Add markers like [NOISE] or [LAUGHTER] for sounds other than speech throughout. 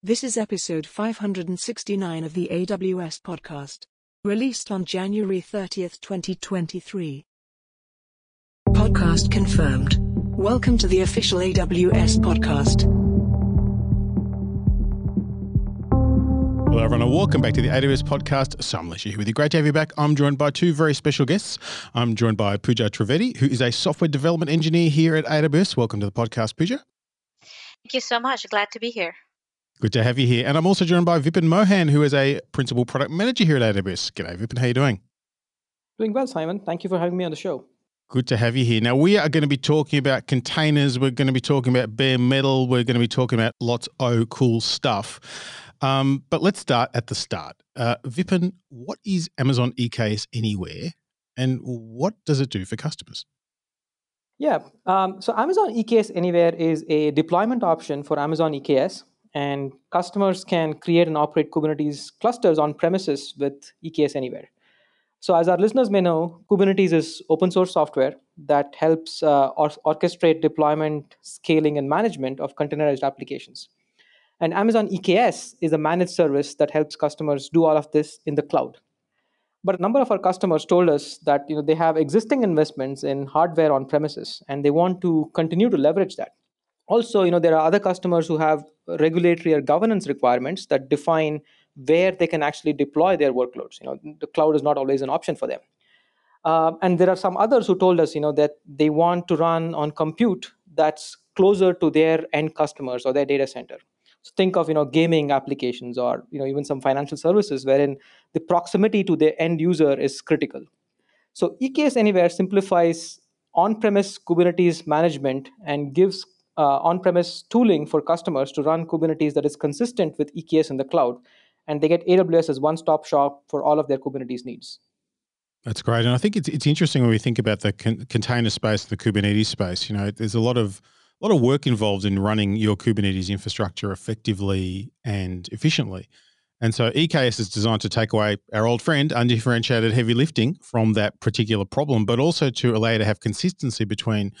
This is episode 569 of the AWS podcast, released on January 30th, 2023. Podcast confirmed. Welcome to the official AWS podcast. Hello, everyone, and welcome back to the AWS podcast. Simon Elisha here with you. Great to have you back. I'm joined by two very special guests. I'm joined by Pooja Trivedi, who is a software development engineer here at AWS. Welcome to the podcast, Pooja. Thank you so much. Glad to be here. Good to have you here. And I'm also joined by Vipin Mohan, who is a principal product manager here at AWS. G'day, Vipin. How are you doing? Doing well, Simon. Thank you for having me on the show. Good to have you here. Now, we are going to be talking about containers. We're going to be talking about bare metal. We're going to be talking about lots of cool stuff. Um, but let's start at the start. Uh, Vipin, what is Amazon EKS Anywhere and what does it do for customers? Yeah, um, so Amazon EKS Anywhere is a deployment option for Amazon EKS and customers can create and operate Kubernetes clusters on premises with EKS Anywhere. So, as our listeners may know, Kubernetes is open source software that helps uh, or- orchestrate deployment, scaling, and management of containerized applications. And Amazon EKS is a managed service that helps customers do all of this in the cloud. But a number of our customers told us that you know, they have existing investments in hardware on premises and they want to continue to leverage that also you know there are other customers who have regulatory or governance requirements that define where they can actually deploy their workloads. You know the cloud is not always an option for them. Uh, and there are some others who told us you know that they want to run on compute that's closer to their end customers or their data center. So think of you know gaming applications or you know even some financial services wherein the proximity to the end user is critical. So eks anywhere simplifies on-premise kubernetes management and gives uh, on-premise tooling for customers to run Kubernetes that is consistent with EKS in the cloud, and they get AWS as one-stop shop for all of their Kubernetes needs. That's great, and I think it's it's interesting when we think about the con- container space, the Kubernetes space. You know, there's a lot of a lot of work involved in running your Kubernetes infrastructure effectively and efficiently. And so EKS is designed to take away our old friend, undifferentiated heavy lifting from that particular problem, but also to allow you to have consistency between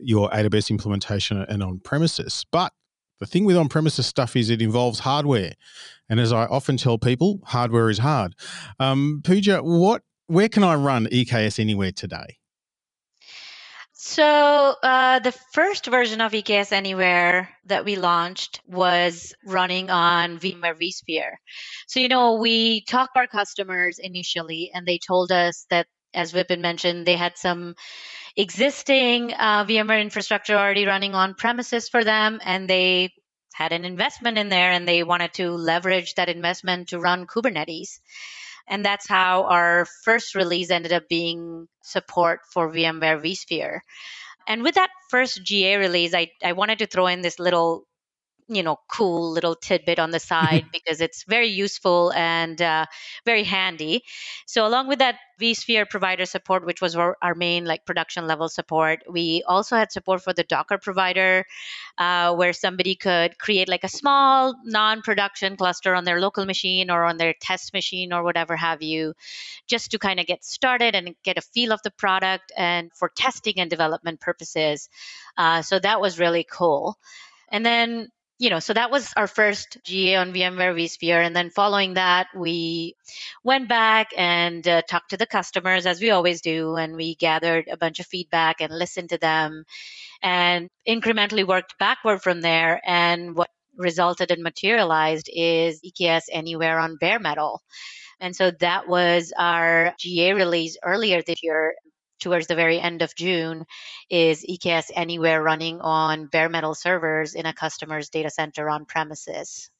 your AWS implementation and on premises. But the thing with on premises stuff is it involves hardware. And as I often tell people, hardware is hard. Um, Pooja, what, where can I run EKS anywhere today? So, uh, the first version of EKS Anywhere that we launched was running on VMware vSphere. So, you know, we talked to our customers initially, and they told us that, as Vipin mentioned, they had some existing uh, VMware infrastructure already running on premises for them, and they had an investment in there and they wanted to leverage that investment to run Kubernetes. And that's how our first release ended up being support for VMware vSphere. And with that first GA release, I, I wanted to throw in this little you know cool little tidbit on the side [LAUGHS] because it's very useful and uh, very handy. So along with that vsphere provider support which was our, our, main like production level support we also had support for the docker provider uh, where somebody could create like a small non-production cluster on their local machine or on their test machine or whatever have you just to kind of get started and get a feel of the product and for testing and development purposes. Uh, so that was really cool. And then you know, so that was our first GA on VMware vSphere. And then following that, we went back and uh, talked to the customers as we always do. And we gathered a bunch of feedback and listened to them and incrementally worked backward from there. And what resulted and materialized is EKS Anywhere on bare metal. And so that was our GA release earlier this year towards the very end of June is EKS Anywhere running on bare metal servers in a customer's data center on premises.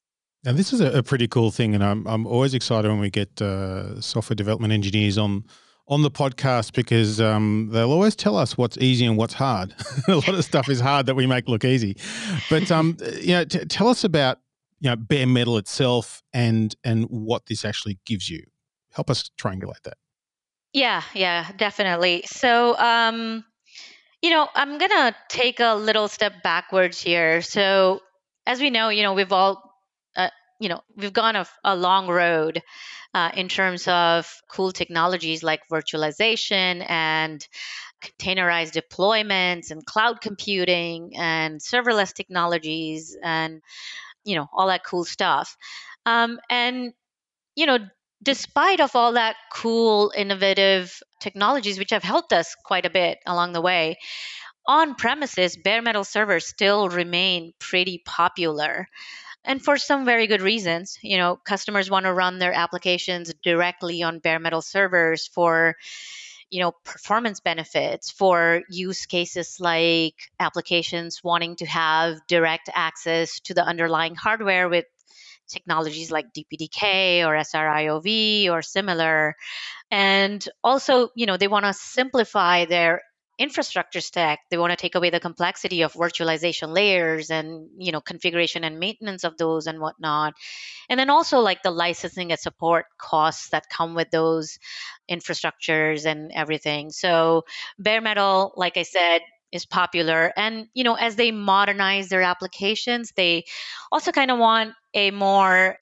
Now, this is a, a pretty cool thing, and I'm I'm always excited when we get uh, software development engineers on on the podcast because um, they'll always tell us what's easy and what's hard. [LAUGHS] a lot of stuff is hard that we make look easy, but um, you know, t- tell us about you know bare metal itself and and what this actually gives you. Help us triangulate that. Yeah, yeah, definitely. So, um, you know, I'm going to take a little step backwards here. So, as we know, you know, we've all, uh, you know, we've gone a, a long road uh, in terms of cool technologies like virtualization and containerized deployments and cloud computing and serverless technologies and you know, all that cool stuff. Um, and, you know, despite of all that cool, innovative technologies, which have helped us quite a bit along the way, on premises, bare metal servers still remain pretty popular. And for some very good reasons you know customers want to run their applications directly on bare metal servers for you know performance benefits for use cases like applications wanting to have direct access to the underlying hardware with technologies like DPDK or SRIOV or similar. And also you know they want to simplify their infrastructure stack. They want to take away the complexity of virtualization layers and you know configuration and maintenance of those and whatnot. And then also like the licensing and support costs that come with those infrastructures and everything. So bare metal like i said is popular and you know as they modernize their applications they also kind of want a more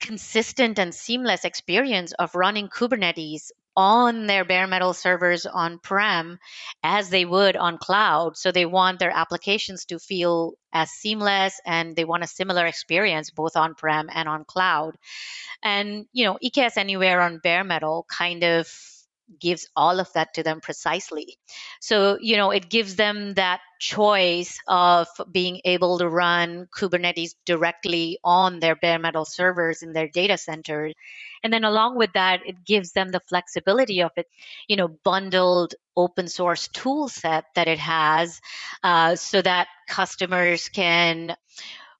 consistent and seamless experience of running kubernetes on their bare metal servers on prem as they would on cloud. So they want their applications to feel as seamless and they want a similar experience both on prem and on cloud. And, you know, EKS Anywhere on bare metal kind of gives all of that to them precisely. So, you know, it gives them that choice of being able to run Kubernetes directly on their bare metal servers in their data center. And then along with that, it gives them the flexibility of it, you know, bundled open source tool set that it has uh, so that customers can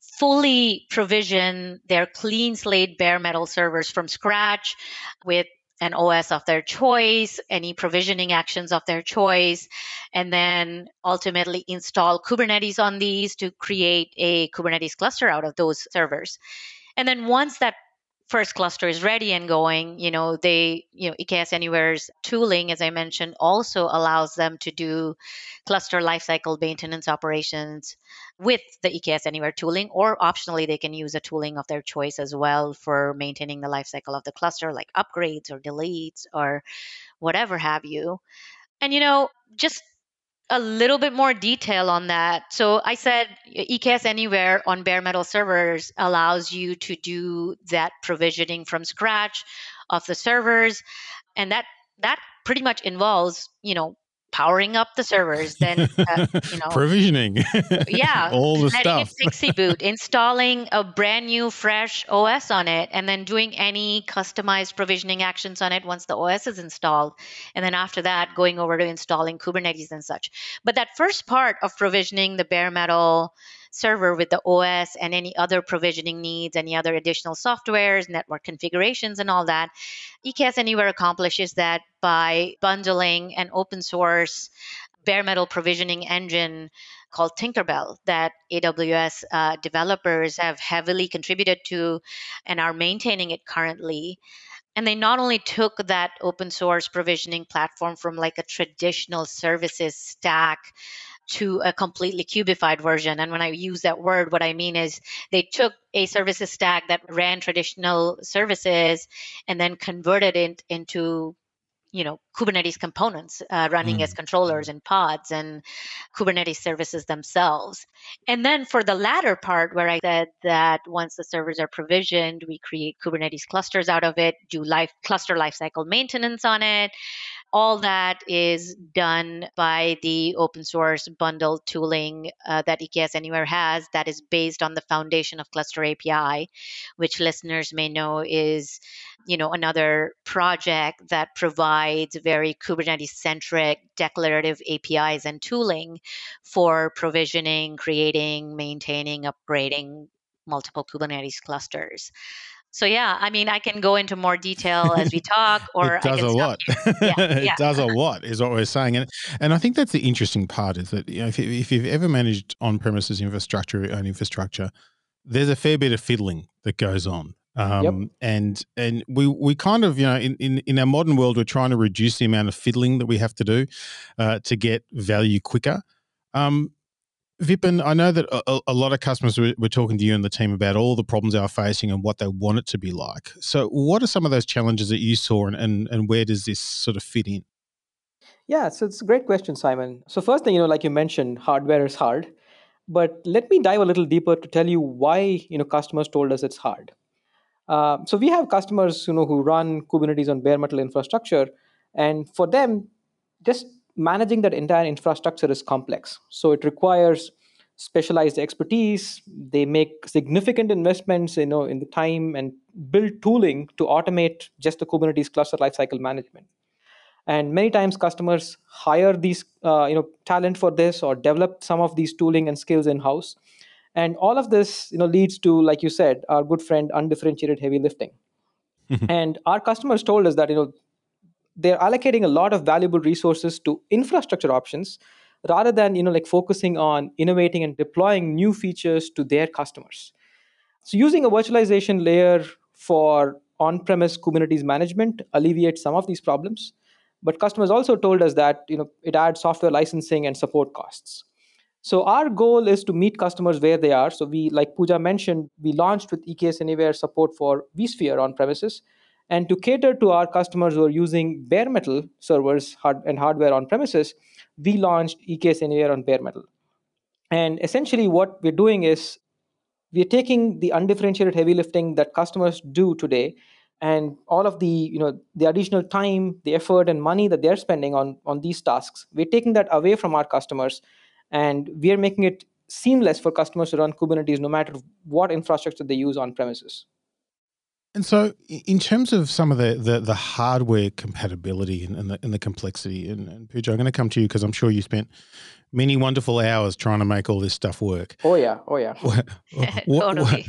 fully provision their clean slate bare metal servers from scratch with an OS of their choice, any provisioning actions of their choice, and then ultimately install Kubernetes on these to create a Kubernetes cluster out of those servers. And then once that first cluster is ready and going, you know, they, you know, EKS Anywhere's tooling, as I mentioned, also allows them to do cluster lifecycle maintenance operations with the EKS Anywhere tooling, or optionally, they can use a tooling of their choice as well for maintaining the lifecycle of the cluster, like upgrades or deletes or whatever have you. And, you know, just a little bit more detail on that. So I said EKS Anywhere on bare metal servers allows you to do that provisioning from scratch of the servers, and that that pretty much involves you know powering up the servers, then uh, [LAUGHS] you know provisioning. yeah, [LAUGHS] all the stuff. PXE boot, installing a brand new fresh OS on it, and then doing any customized provisioning actions on it once the OS is installed, and then after that going over to installing Kubernetes and such. But that first part of provisioning the bare metal server with the OS and any other provisioning needs, any other additional softwares, network configurations, and all that. EKS Anywhere accomplishes that by bundling an open source bare metal provisioning engine called Tinkerbell that AWS uh, developers have heavily contributed to and are maintaining it currently. And they not only took that open source provisioning platform from like a traditional services stack to a completely cubified version. And when I use that word, what I mean is they took a services stack that ran traditional services and then converted it into you know kubernetes components uh, running mm. as controllers and pods and kubernetes services themselves and then for the latter part where i said that once the servers are provisioned we create kubernetes clusters out of it do life cluster lifecycle maintenance on it all that is done by the open source bundle tooling uh, that EKS Anywhere has that is based on the foundation of Cluster API, which listeners may know is you know another project that provides very Kubernetes centric declarative APIs and tooling for provisioning, creating, maintaining, upgrading multiple Kubernetes clusters. So yeah, I mean, I can go into more detail as we talk, [LAUGHS] or it does a lot. [LAUGHS] Yeah, it yeah. does a lot, is what we're saying, and and I think that's the interesting part is that you know if, if you've ever managed on-premises infrastructure and infrastructure, there's a fair bit of fiddling that goes on. Um, yep. and and we we kind of you know in, in in our modern world we're trying to reduce the amount of fiddling that we have to do uh, to get value quicker. Um, Vipin, I know that a, a, lot of customers were, talking to you and the team about all the problems they are facing and what they want it to be like. So, what are some of those challenges that you saw, and, and, and where does this sort of fit in? Yeah, so it's a great question, Simon. So, first thing, you know, like you mentioned, hardware is hard. but let me dive a little deeper to tell you why you know customers told us it's hard. Uh, so we have customers you know who run Kubernetes on bare metal infrastructure, and for them, just managing that entire infrastructure is complex. So it requires specialized expertise. They make significant investments, you know, in the time and build tooling to automate just the Kubernetes cluster lifecycle management. And many times, customers hire these, uh, you know, talent for this or develop some of these tooling and skills in house. And all of this, you know, leads to, like you said, our good friend undifferentiated heavy lifting. [LAUGHS] and our customers told us that you know they're allocating a lot of valuable resources to infrastructure options rather than you know like focusing on innovating and deploying new features to their customers. So using a virtualization layer for on-premise kubernetes management alleviates some of these problems but customers also told us that you know it adds software licensing and support costs. So our goal is to meet customers where they are. So we like pooja mentioned we launched with eks anywhere support for vsphere on premises and to cater to our customers who are using bare metal servers hard, and hardware on premises, we launched EKS Anywhere on bare metal. And essentially, what we're doing is we're taking the undifferentiated heavy lifting that customers do today and all of the you know the additional time the effort and money that they're spending on on these tasks we're taking that away from our customers and we're making it seamless for customers to run kubernetes no matter what infrastructure they use on premises and so, in terms of some of the the, the hardware compatibility and, and, the, and the complexity, and, and Pooja, I'm going to come to you because I'm sure you spent many wonderful hours trying to make all this stuff work. Oh yeah, oh yeah. What, [LAUGHS] what, totally.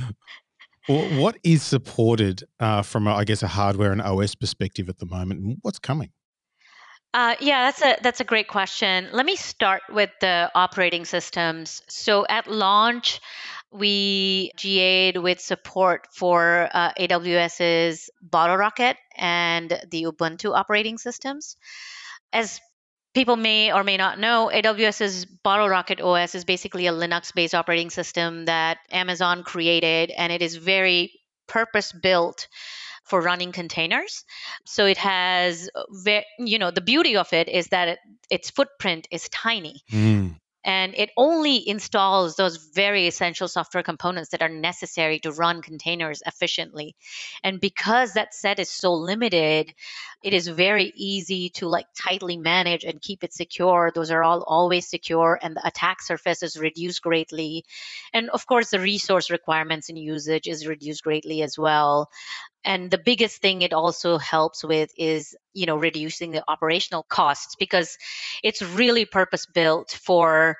what, what is supported uh, from, a, I guess, a hardware and OS perspective at the moment? and What's coming? Uh, yeah, that's a that's a great question. Let me start with the operating systems. So at launch, we GA'd with support for uh, AWS's BottleRocket and the Ubuntu operating systems. As people may or may not know, AWS's Bottle Rocket OS is basically a Linux based operating system that Amazon created, and it is very purpose built for running containers. So it has, you know, the beauty of it is that it, its footprint is tiny. Mm and it only installs those very essential software components that are necessary to run containers efficiently. And because that set is so limited it is very easy to like tightly manage and keep it secure. Those are all always secure and the attack surface is reduced greatly. And of course the resource requirements and usage is reduced greatly as well and the biggest thing it also helps with is you know reducing the operational costs because it's really purpose built for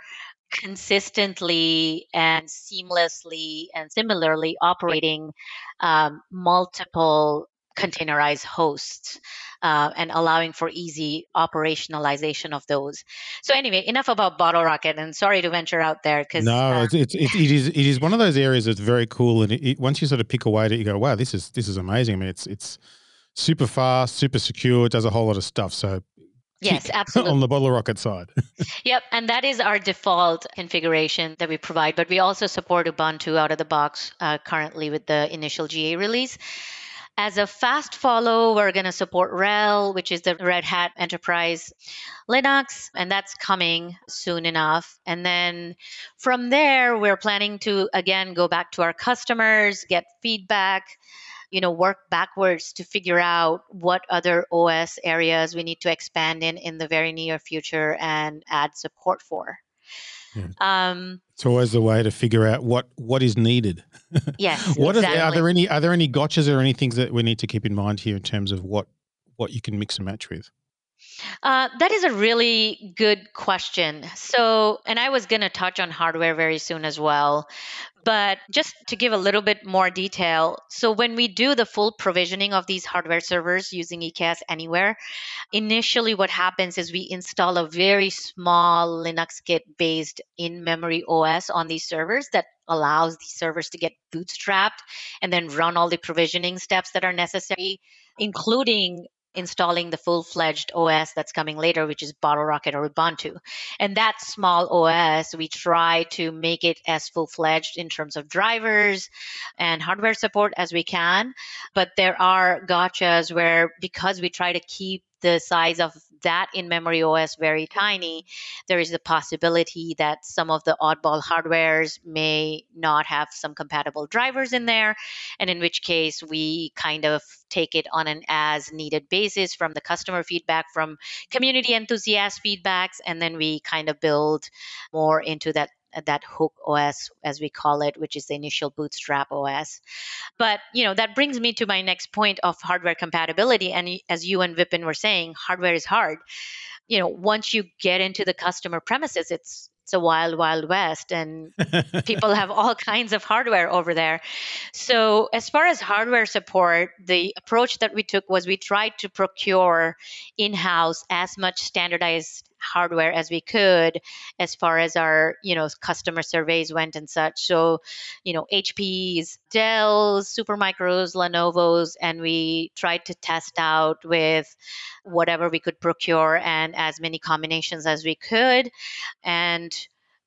consistently and seamlessly and similarly operating um, multiple containerized hosts uh, and allowing for easy operationalization of those. So anyway, enough about Bottle Rocket, and sorry to venture out there because no, uh, it's, it's, it is it is one of those areas that's very cool, and it, it, once you sort of pick away at it, you go, wow, this is this is amazing. I mean, it's it's super fast, super secure, it does a whole lot of stuff. So Yes, absolutely. [LAUGHS] on the bottle rocket side. [LAUGHS] yep, and that is our default configuration that we provide. But we also support Ubuntu out of the box uh, currently with the initial GA release. As a fast follow, we're going to support RHEL, which is the Red Hat Enterprise Linux, and that's coming soon enough. And then from there, we're planning to again go back to our customers, get feedback, you know, work backwards to figure out what other OS areas we need to expand in in the very near future and add support for. Yeah. Um, it's always the way to figure out what what is needed. [LAUGHS] Yes. what exactly. is, are there any are there any gotchas or any things that we need to keep in mind here in terms of what what you can mix and match with? Uh, that is a really good question. So, and I was going to touch on hardware very soon as well. But just to give a little bit more detail, so when we do the full provisioning of these hardware servers using EKS Anywhere, initially what happens is we install a very small Linux Kit based in memory OS on these servers that allows these servers to get bootstrapped and then run all the provisioning steps that are necessary, including installing the full-fledged OS that's coming later, which is Bottle Rocket or Ubuntu. And that small OS, we try to make it as full-fledged in terms of drivers and hardware support as we can. But there are gotchas where because we try to keep the size of that in memory OS very tiny, there is the possibility that some of the oddball hardwares may not have some compatible drivers in there. And in which case, we kind of take it on an as needed basis from the customer feedback, from community enthusiast feedbacks, and then we kind of build more into that Uh, that hook os as we call it which is the initial bootstrap os but you know that brings me to my next point of hardware compatibility. And as you and vipin were saying hardware is hard. You know once you get into the customer premises it's it's a wild wild west and [LAUGHS] people have all kinds of hardware over there. So as far as hardware support the approach that we took was we tried to procure in-house as much standardized hardware as we could as far as our you know customer surveys went and such. So you know hps dells supermicros lenovo's and we tried to test out with whatever we could procure and as many combinations as we could. And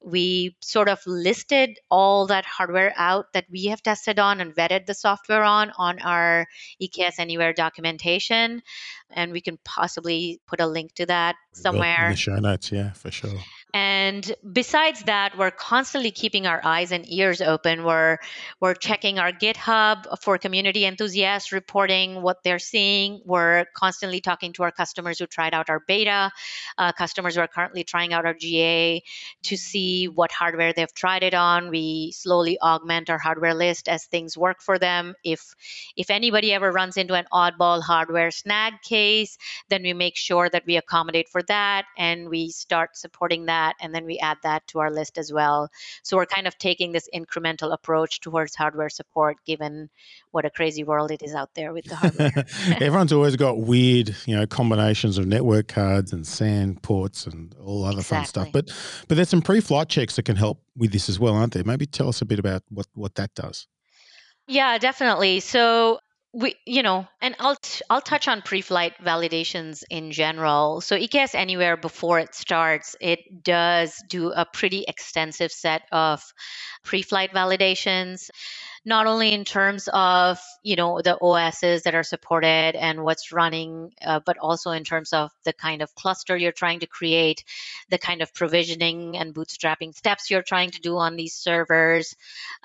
we sort of listed all that hardware out that we have tested on and vetted the software on on our EKS Anywhere documentation. And we can possibly put a link to that somewhere. In the show notes, yeah, for sure. And besides that, we're constantly keeping our eyes and ears open. We're we're checking our GitHub for community enthusiasts, reporting what they're seeing. We're constantly talking to our customers who tried out our beta, uh, customers who are currently trying out our GA to see what hardware they've tried it on. We slowly augment our hardware list as things work for them. If if anybody ever runs into an oddball hardware snag case, then we make sure that we accommodate for that and we start supporting that that and then we add that to our list as well. So we're kind of taking this incremental approach towards hardware support given what a crazy world it is out there with the hardware. [LAUGHS] Everyone's always got weird, you know, combinations of network cards and SAN ports and all other exactly. fun stuff. But but there's some pre-flight checks that can help with this as well, aren't there? Maybe tell us a bit about what what that does. Yeah, definitely. So we you know and i'll t- i'll touch on pre-flight validations in general. So eks anywhere before it starts. It does do a pretty extensive set of pre-flight validations not only in terms of you know the OSs that are supported and what's running, uh, but also in terms of the kind of cluster you're trying to create, the kind of provisioning and bootstrapping steps you're trying to do on these servers,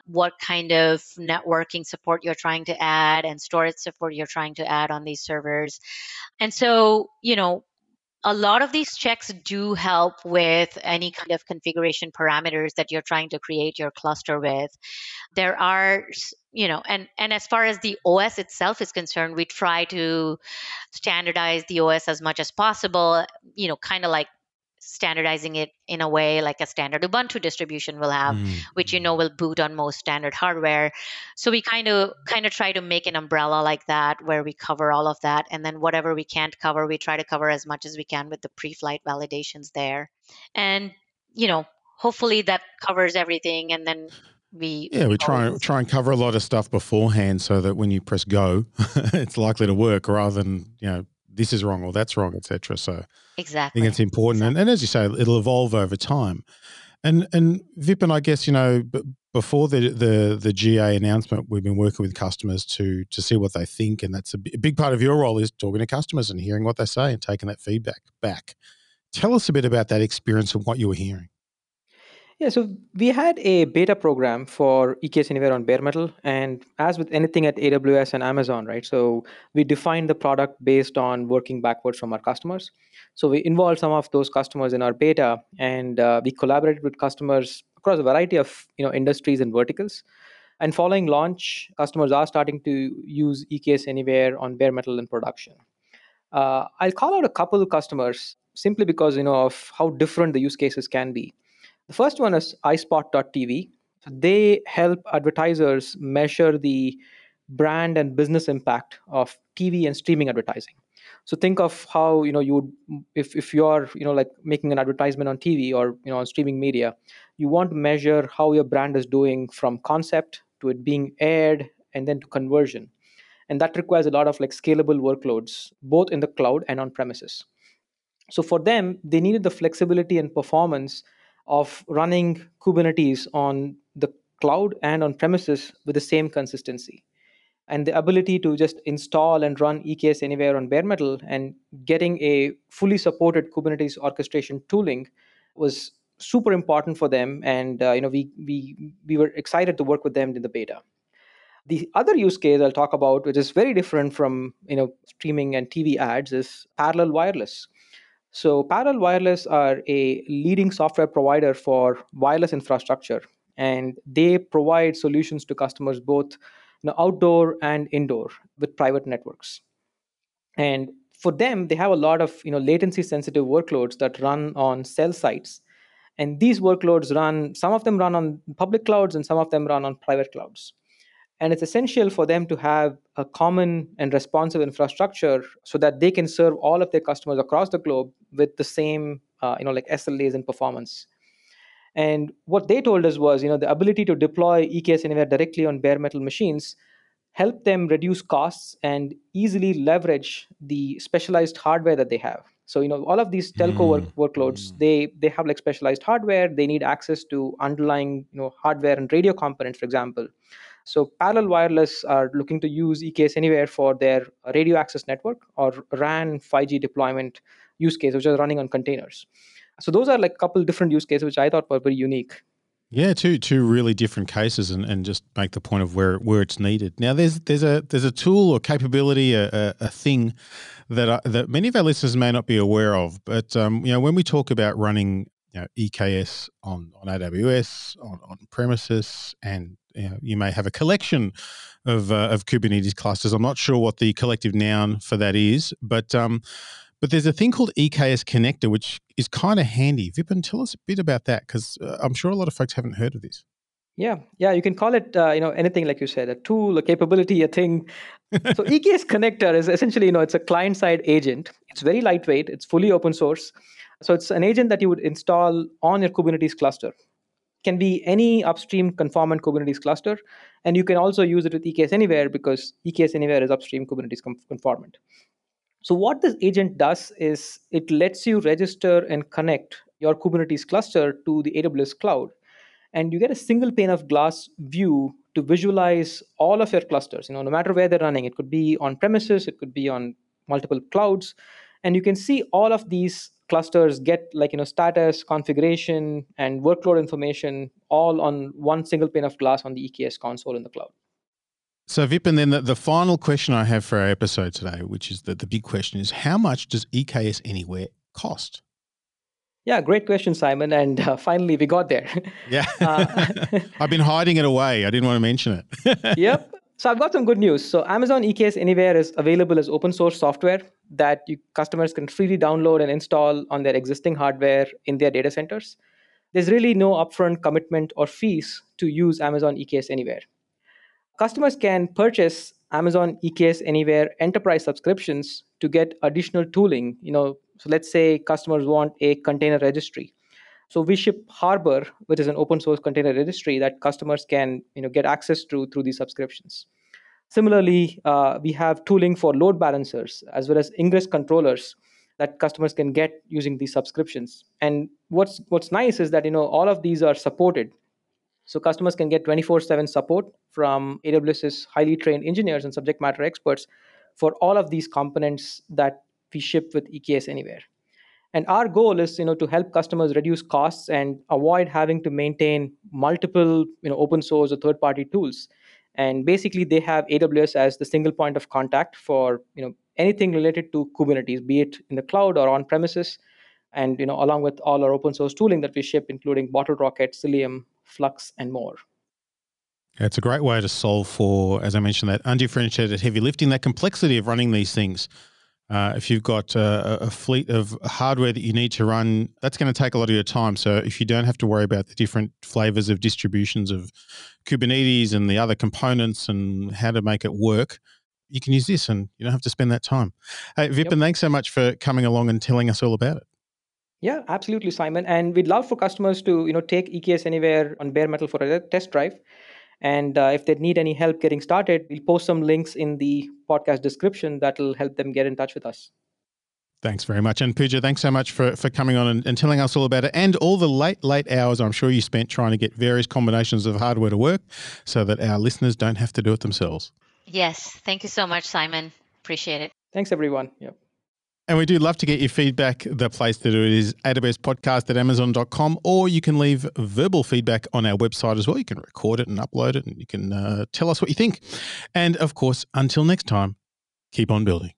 what kind of networking support you're trying to add and storage support you're trying to add on these servers. And so, you know, a lot of these checks do help with any kind of configuration parameters that you're trying to create your cluster with. There are, you know, and, and as far as the OS itself is concerned, we try to standardize the OS as much as possible, you know, kind of like standardizing it in a way like a standard ubuntu distribution will have mm. which you know will boot on most standard hardware. So we kind of kind of try to make an umbrella like that where we cover all of that. And then whatever we can't cover we try to cover as much as we can with the pre-flight validations there. And you know hopefully that covers everything and then we yeah we try and try and cover a lot of stuff beforehand so that when you press go [LAUGHS] it's likely to work rather than you know this is wrong or that's wrong, etc. So exactly, I think it's important, exactly. and, and as you say, it'll evolve over time. And and Vipin, I guess you know, before the the the GA announcement, we've been working with customers to to see what they think, and that's a big part of your role is talking to customers and hearing what they say and taking that feedback back. Tell us a bit about that experience and what you were hearing. Yeah, so we had a beta program for EKS Anywhere on bare metal, and as with anything at AWS and Amazon, right? So we defined the product based on working backwards from our customers. So we involved some of those customers in our beta, and uh, we collaborated with customers across a variety of you know industries and verticals. And following launch, customers are starting to use EKS Anywhere on bare metal in production. Uh, I'll call out a couple of customers simply because you know of how different the use cases can be. The first one is iSpot.tv. They help advertisers measure the brand and business impact of TV and streaming advertising. So think of how you know you would if if you're you know like making an advertisement on TV or you know on streaming media, you want to measure how your brand is doing from concept to it being aired and then to conversion. And that requires a lot of like scalable workloads both in the cloud and on premises. So for them, they needed the flexibility and performance of running Kubernetes on the cloud and on premises with the same consistency. and the ability to just install and run EKS anywhere on bare metal and getting a fully supported Kubernetes orchestration tooling was super important for them. And uh, you know, we we we were excited to work with them in the beta. The other use case I'll talk about, which is very different from you know streaming and TV ads, is parallel wireless. So Parallel Wireless are a leading software provider for wireless infrastructure, and they provide solutions to customers both you know, outdoor and indoor with private networks. And for them, they have a lot of you know latency sensitive workloads that run on cell sites, and these workloads run. Some of them run on public clouds, and some of them run on private clouds and it's essential for them to have a common and responsive infrastructure so that they can serve all of their customers across the globe with the same uh, you know like slas and performance and what they told us was you know the ability to deploy eks anywhere directly on bare metal machines help them reduce costs and easily leverage the specialized hardware that they have so you know all of these telco mm. work, workloads mm. they they have like specialized hardware they need access to underlying you know hardware and radio components for example so Parallel Wireless are looking to use EKS Anywhere for their radio access network or RAN 5G deployment use case, which are running on containers. So those are like a couple different use cases, which I thought were very unique. Yeah, two two really different cases, and, and just make the point of where where it's needed. Now, there's there's a there's a tool or capability, a, a, a thing that I, that many of our listeners may not be aware of. But um, you know, when we talk about running you know, EKS on on AWS, on on premises, and you, know, you may have a collection of, uh, of Kubernetes clusters. I'm not sure what the collective noun for that is, but um, but there's a thing called EKS Connector, which is kind of handy. Vipin, tell us a bit about that because uh, I'm sure a lot of folks haven't heard of this. Yeah, yeah, you can call it, uh, you know, anything like you said, a tool, a capability, a thing. so [LAUGHS] EKS Connector is essentially, you know, it's a client-side agent. It's very lightweight. It's fully open source. So it's an agent that you would install on your Kubernetes cluster can be any upstream conformant Kubernetes cluster. And you can also use it with EKS Anywhere because EKS Anywhere is upstream Kubernetes conformant. So, what this agent does is it lets you register and connect your Kubernetes cluster to the AWS cloud. And you get a single pane of glass view to visualize all of your clusters, you know, no matter where they're running. It could be on premises, it could be on multiple clouds. And you can see all of these clusters get like you know status configuration and workload information all on one single pane of glass on the eks console in the cloud so vipin then the, the final question i have for our episode today which is the, the big question is how much does eks anywhere cost yeah, great question, Simon. And uh, finally, we got there. Yeah. [LAUGHS] uh, [LAUGHS] I've been hiding it away. I didn't want to mention it. yep. So I've got some good news. So Amazon EKS Anywhere is available as open source software that you, customers can freely download and install on their existing hardware in their data centers. There's really no upfront commitment or fees to use Amazon EKS Anywhere. Customers can purchase Amazon EKS Anywhere enterprise subscriptions to get additional tooling. You know, so let's say customers want a container registry. So we ship Harbor, which is an open source container registry that customers can you know, get access to through these subscriptions. Similarly, uh, we have tooling for load balancers as well as ingress controllers that customers can get using these subscriptions. And what's what's nice is that you know all of these are supported. So customers can get 24/7 support from AWS's highly trained engineers and subject matter experts for all of these components that we ship with EKS Anywhere and our goal is you know to help customers reduce costs and avoid having to maintain multiple you know open source or third party tools. And basically they have aws as the single point of contact for you know anything related to kubernetes be it in the cloud or on premises and you know along with all our open source tooling that we ship including bottle rocket cilium flux and more. It's a great way to solve for, as I mentioned, that undifferentiated heavy lifting, that complexity of running these things uh, if you've got a, a, fleet of hardware that you need to run, that's going to take a lot of your time. So if you don't have to worry about the different flavors of distributions of Kubernetes and the other components and how to make it work, you can use this and you don't have to spend that time. Hey, Vipin, yep. thanks so much for coming along and telling us all about it. Yeah, absolutely, Simon. And we'd love for customers to, you know, take EKS anywhere on bare metal for a test drive. And uh, if they need any help getting started, we'll post some links in the podcast description that'll help them get in touch with us. Thanks very much. And Pooja, thanks so much for, for coming on and, and, telling us all about it and all the late, late hours I'm sure you spent trying to get various combinations of hardware to work so that our listeners don't have to do it themselves. Yes. Thank you so much, Simon. Appreciate it. Thanks, everyone. Yep. And we do love to get your feedback. The place to do it is podcast at amazon.com, or you can leave verbal feedback on our website as well. You can record it and upload it, and you can uh, tell us what you think. And of course, until next time, keep on building.